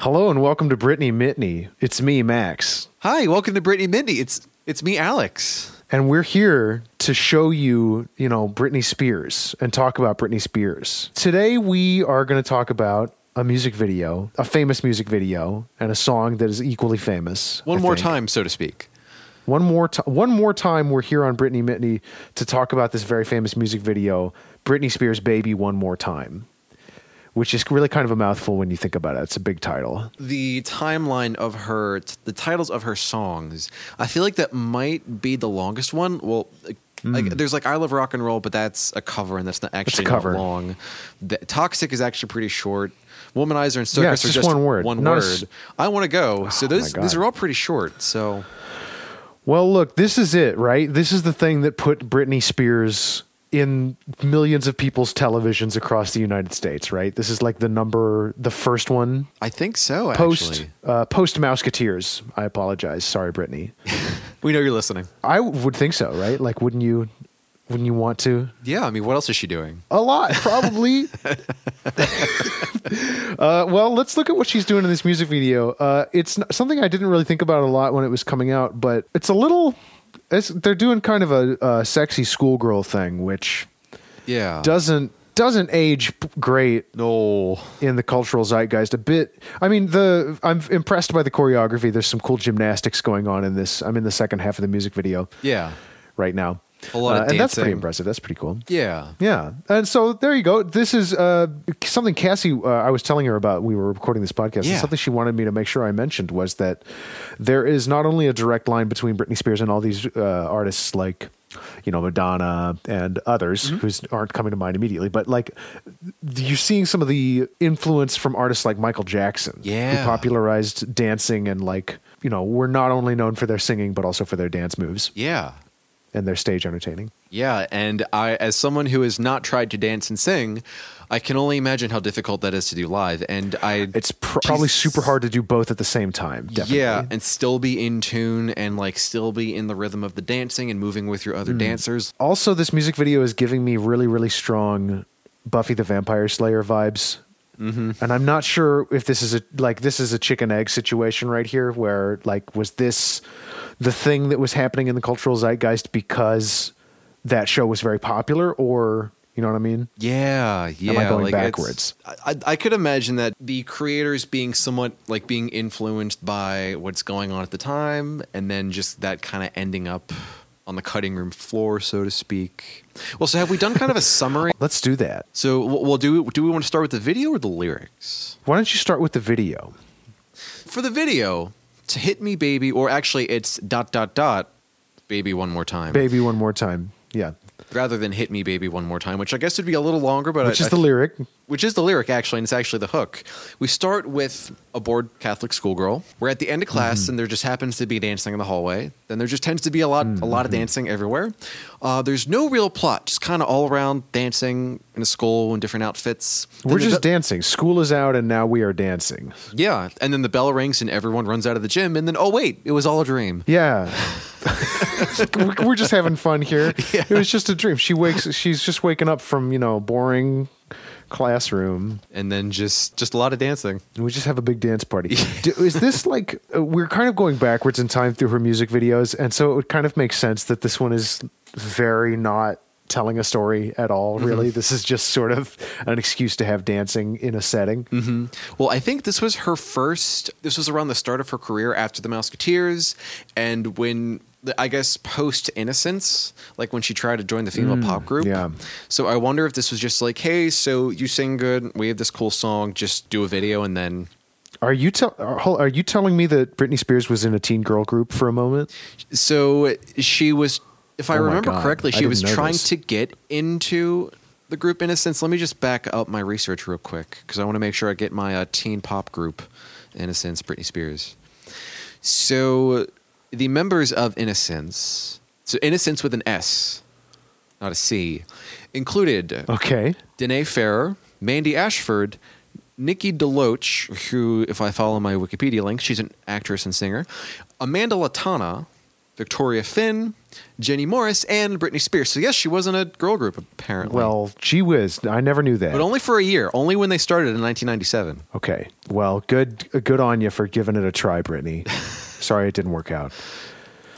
Hello and welcome to Brittany Mitney. It's me, Max. Hi, welcome to Brittany Mindy. It's it's me, Alex. And we're here to show you, you know, Britney Spears and talk about Britney Spears. Today we are going to talk about a music video, a famous music video, and a song that is equally famous. One I more think. time, so to speak. One more time. One more time. We're here on Brittany Mitney to talk about this very famous music video, Britney Spears' "Baby One More Time," which is really kind of a mouthful when you think about it. It's a big title. The timeline of her, the titles of her songs, I feel like that might be the longest one. Well, like hmm. there's like I Love Rock and Roll, but that's a cover and that's not actually not cover. long. The, Toxic is actually pretty short. Womanizer and Circus Yeah, it's are just just one word. One Not word. s- I want to go. Oh so Oh, those these are all pretty short. So Well, look, this is it, right? This is the thing that put Britney Spears in millions of people's televisions across the United States, right? This is like the number, the first one I think so. post Actually, uh, post Mouseketeers. I apologize, sorry, Brittany. we know you're listening. I would think so, right? Like, wouldn't you? Wouldn't you want to? Yeah, I mean, what else is she doing? A lot, probably. uh, well, let's look at what she's doing in this music video. Uh, it's n- something I didn't really think about a lot when it was coming out, but it's a little. It's, they're doing kind of a, a sexy schoolgirl thing, which Yeah, doesn't doesn't age great no. in the cultural zeitgeist. A bit. I mean, the I'm impressed by the choreography. There's some cool gymnastics going on in this. I'm in the second half of the music video Yeah, right now, A lot of Uh, and that's pretty impressive. That's pretty cool. yeah. Yeah, and so there you go. This is uh, something Cassie. Uh, I was telling her about. We were recording this podcast. and Yeah. Something she wanted me to make sure I mentioned was that there is not only a direct line between Britney Spears and all these uh, artists like, you know, Madonna and others Mm-hmm. who aren't coming to mind immediately, but like you're seeing some of the influence from artists like Michael Jackson, Yeah. who popularized dancing and like you know were not only known for their singing but also for their dance moves Yeah. And their stage entertaining. Yeah, and I, as someone who has not tried to dance and sing, I can only imagine how difficult that is to do live. And I, It's pr- probably super hard to do both at the same time. Definitely. yeah, and still be in tune and like still be in the rhythm of the dancing and moving with your other Hmm. dancers. Also, this music video is giving me really, really strong Buffy the Vampire Slayer vibes. Mm-hmm. And I'm not sure if this is a like this is a chicken egg situation right here, where like was this the thing that was happening in the cultural zeitgeist because that show was very popular, or you know what I mean? Yeah, yeah. going like backwards? I, I could imagine that the creators being somewhat like being influenced by what's going on at the time, and then just that kind of ending up on the cutting room floor, so to speak. Well, so have we done kind of a summary? Let's do that. So, well, do we, do we want to start with the video or the lyrics? Why don't you start with the video? For the video, to hit me, baby, or actually, it's dot dot dot, baby, one more time, Baby, one more time. Yeah, rather than hit me, baby, one more time, which I guess would be a little longer, but which I, is the lyric. Which is the lyric actually, and it's actually the hook. We start with a bored Catholic schoolgirl. We're at the end of class, Mm-hmm. and there just happens to be dancing in the hallway. Then there just tends to be a lot, a lot of Mm-hmm. dancing everywhere. Uh, there's no real plot, just kind of all around dancing in a school in different outfits. Then We're just be- dancing. School is out, and now we are dancing. yeah, and then the bell rings, and everyone runs out of the gym, and then oh wait, it was all a dream. Yeah. We're just having fun here. It was just a dream. She wakes she's just waking up from, you know, boring classroom. And then just just a lot of dancing. And we just have a big dance party. Do- Is this like uh, we're kind of going backwards in time through her music videos and so it would kind of make sense that this one is very not telling a story at all mm-hmm. really. This is just sort of an excuse to have dancing in a setting. Mm-hmm. Well, I think this was her first. This was around the start of her career after the Mouseketeers, and when I guess post Innosense, like when she tried to join the female mm, pop group. yeah. So I wonder if this was just like, hey, so you sing good, we have this cool song, just do a video, and then Are you tell uh, are you telling me that Britney Spears was in a teen girl group for a moment? so she was. If I Oh remember God, correctly, she was trying this. to get into the group Innosense. Let me just back up my research real quick because I want to make sure I get my uh, teen pop group Innosense, Britney Spears. So the members of Innosense, so Innosense with an S, not a C, included Okay. Danay Ferrer, Mandy Ashford, Nikki DeLoach, who, if I follow my Wikipedia link, she's an actress and singer, Amanda Latona, Victoria Finn, Jenny Morris, and Britney Spears. So yes, she was in a girl group apparently. Well, gee whiz, I never knew that. but only for a year. Only when they started in 1997. okay, well, good, good on you for giving it a try, Brittany. Sorry it didn't work out.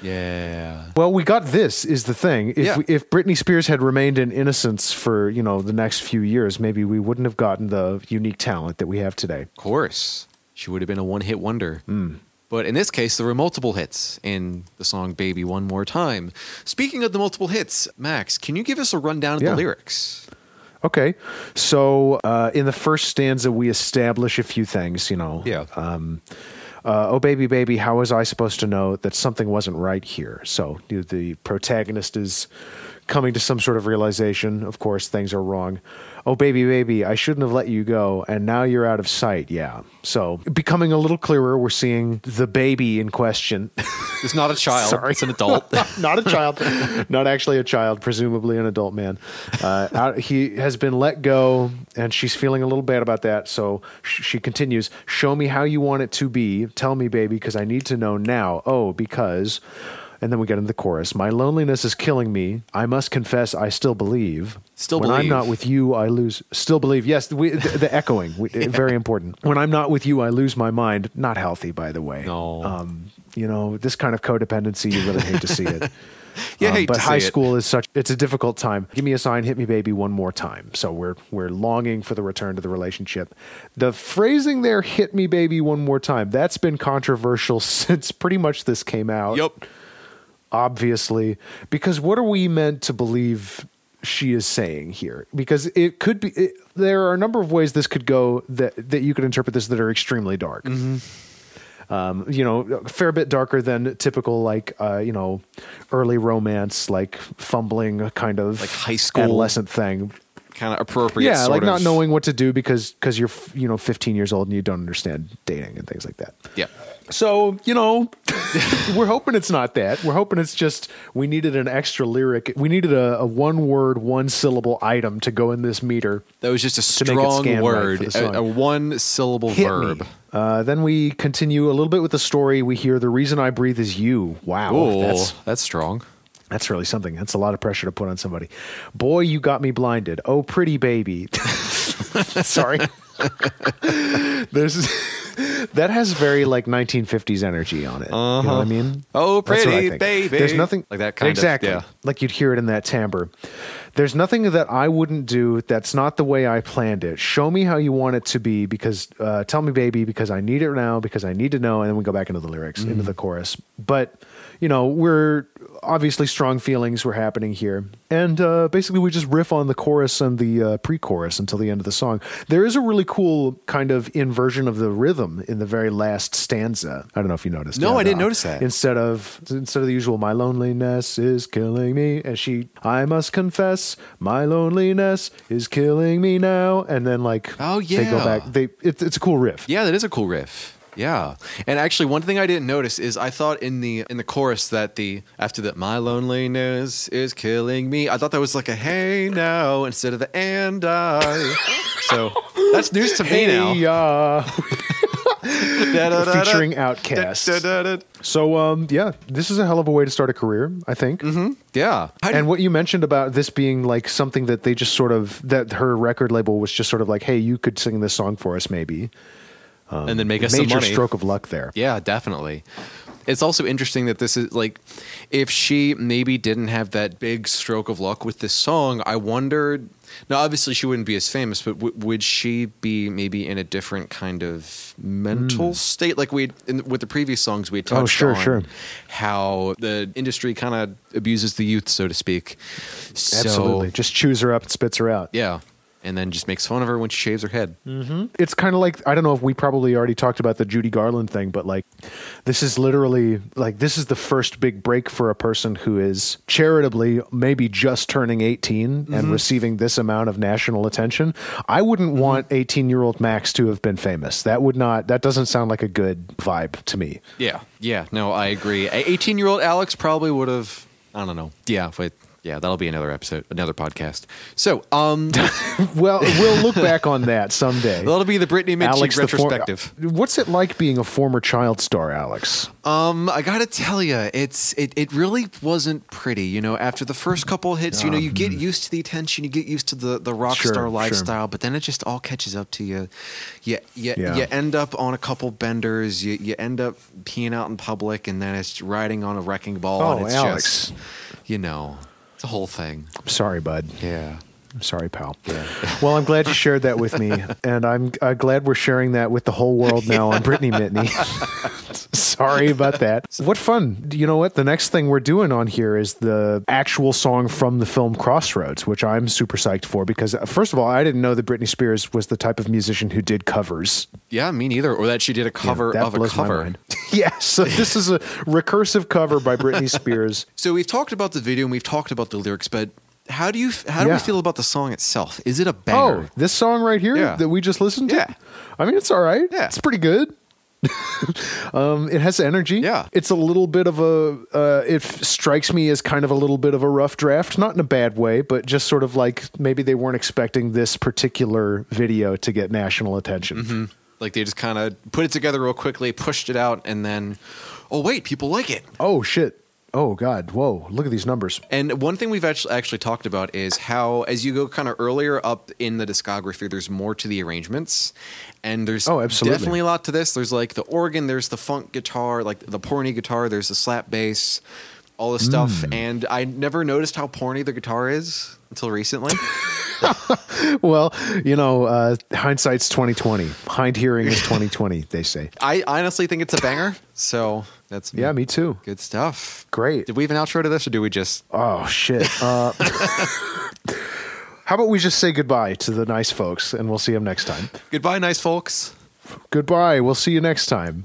Yeah. Well, we got this is the thing. If Yeah. we, if Britney Spears had remained in Innosense for you know the next few years, maybe we wouldn't have gotten the unique talent that we have today. Of course, she would have been a one-hit wonder. Hmm. But in this case, there were multiple hits in the song "Baby One More Time." Speaking of the multiple hits, Max, can you give us a rundown of Yeah. the lyrics? Okay, so uh, in the first stanza, we establish a few things. You know, Yeah. Um, uh, oh baby, baby, how was I supposed to know that something wasn't right here? So the, the protagonist is coming to some sort of realization. Of course, things are wrong. Oh baby, baby, I shouldn't have let you go, and now you're out of sight. Yeah. So becoming a little clearer, we're seeing the baby in question. It's not a child; Sorry. it's an adult. not a child, not actually a child, presumably an adult man. Uh, out, he has been let go, and she's feeling a little bad about that. So sh- she continues, "Show me how you want it to be. Tell me, baby, because I need to know now. Oh, because." And then we get into the chorus. My loneliness is killing me. I must confess, I still believe. Still believe. when I'm not with you, I lose. Still believe. Yes, we, the, the echoing, we, very important. When I'm not with you, I lose my mind. Not healthy, by the way. No. Um, you know, this kind of codependency, you really hate to see it. yeah, Um, hate but to high see it. school is such it's a difficult time. Give me a sign, hit me baby one more time. So we're we're longing for the return to the relationship. The phrasing there hit me baby one more time. That's been controversial since pretty much this came out. Yup. Obviously, because what are we meant to believe she is saying here? Because it could be it, there are a number of ways this could go that that you could interpret this that are extremely dark um, you know, a fair bit darker than typical, like, uh, you know, early romance, like fumbling kind of Like high school adolescent thing. Kind of appropriate. Yeah, like not knowing what to do because because you're you know 15 years old and you don't understand dating and things like that. Yeah. So you know, we're hoping it's not that. We're hoping it's just we needed an extra lyric. We needed a, a one word, one syllable item to go in this meter. That was just a To make it strong scan right word, a, a one syllable Hit verb. Uh, then we continue a little bit with the story. We hear the reason I breathe is you. Wow, Oh, that's that's strong. That's really something. That's a lot of pressure to put on somebody. Boy, you got me blinded. Oh, pretty baby. Sorry. There's that has very like 1950s energy on it. You know what I mean? Oh, That's what I pretty baby. There's nothing Like that kind of- exactly. yeah. Like you'd hear it in that timbre. There's nothing that I wouldn't do. That's not the way I planned it. Show me how you want it to be. Because uh, tell me, baby, because I need it now. Because I need to know. And then we go back into the lyrics, into Mm-hmm. the chorus. But you know, we're obviously strong feelings were happening here, and uh, basically we just riff on the chorus and the uh, pre-chorus until the end of the song. There is a really cool kind of inversion of the rhythm in the very last stanza. I don't know if you noticed. No, I didn't the- notice that. Instead of instead of the usual, my loneliness is killing me, and she, I must confess, my loneliness is killing me now, and then like, Oh, yeah, they go back. They it's it's a cool riff. Yeah, that is a cool riff. Yeah, and actually, one thing I didn't notice is I thought in the in the chorus that the after that my loneliness is killing me. I thought that was like a hey now instead of the and I. so that's news to me now. Da-da-da-da. featuring OutKast. Da-da-da-da. So um yeah, this is a hell of a way to start a career, I think. Yeah, How do And what you mentioned about this being like something that they just sort of that her record label was just sort of like, hey, you could sing this song for us, maybe. And then make us some Major money. stroke of luck there. Yeah, definitely. It's also interesting that this is like, if she maybe didn't have that big stroke of luck with this song, I wondered. Now, obviously, she wouldn't be as famous, but w- would she be maybe in a different kind of mental hmm. state? Like we, with the previous songs, we had oh, touched. Oh, sure, on sure. how the industry kind of abuses the youth, so to speak. So, Absolutely. Just chews her up and spits her out. yeah, and then just makes fun of her when she shaves her head. Mm-hmm. It's kind of like I don't know if we probably already talked about the Judy Garland thing, but like this is literally like this is the first big break for a person who is charitably maybe just turning 18 and mm-hmm. receiving this amount of national attention. I wouldn't mm-hmm. want 18 year old Max to have been famous. That would not. That doesn't sound like a good vibe to me. Yeah, yeah, no, I agree. 18 year old Alex probably would have, I don't know. Yeah, but Yeah, that'll be another episode, another podcast. So, um, Well, we'll look back on that someday. that'll be the Brittany Mitchie Alex, the for- retrospective. what's it like being a former child star, Alex? Um, I gotta tell you, it's it, it really wasn't pretty. You know, after the first couple hits, you know, you get used to the attention, you get used to the the rock Sure, star sure. lifestyle, but then it just all catches up to you. You you, Yeah. you end up on a couple benders. You you end up peeing out in public, and then it's riding on a wrecking ball. Oh, and it's Alex. just, you know, it's a whole thing. I'm sorry, bud. Yeah. I'm sorry, pal. Yeah. well, I'm glad you shared that with me, and I'm uh, glad we're sharing that with the whole world now on Brittany Mitney. sorry about that. What fun! You know what? The next thing we're doing on here is the actual song from the film Crossroads, which I'm super psyched for because, uh, first of all, I didn't know that Britney Spears was the type of musician who did covers. Yeah, me neither. Or that she did a cover that of a cover. Yeah, so this is a recursive cover by Britney Spears. So we've talked about the video and we've talked about the lyrics, but how do you how do Yeah. we feel about the song itself? Is it a Oh, banger? this song right here Yeah. that we just listened to? Yeah. I mean, it's all right. Yeah. It's pretty good. um, it has energy. Yeah. It's a little bit of a, uh, it f- strikes me as kind of a little bit of a rough draft, not in a bad way, but just sort of like maybe they weren't expecting this particular video to get national attention. Like they just kind of put it together real quickly, pushed it out, and then, oh wait, people like it. Oh, shit. Oh, God. Whoa. Look at these numbers. And one thing we've actually actually talked about is how, as you go kind of earlier up in the discography, there's more to the arrangements, and there's Oh, absolutely. definitely a lot to this. There's like the organ, there's the funk guitar, like the porny guitar, there's the slap bass, all this stuff. Mm. And I never noticed how porny the guitar is until recently. Well, you know, uh, hindsight's 2020. Hind hearing is 2020, they say. I honestly think it's a banger. So that's Yeah, me too. good stuff. Great. Did we have an outro to this, or do we just? Oh shit. Uh, how about we just say goodbye to the nice folks and we'll see them next time. Goodbye, nice folks. Goodbye. We'll see you next time.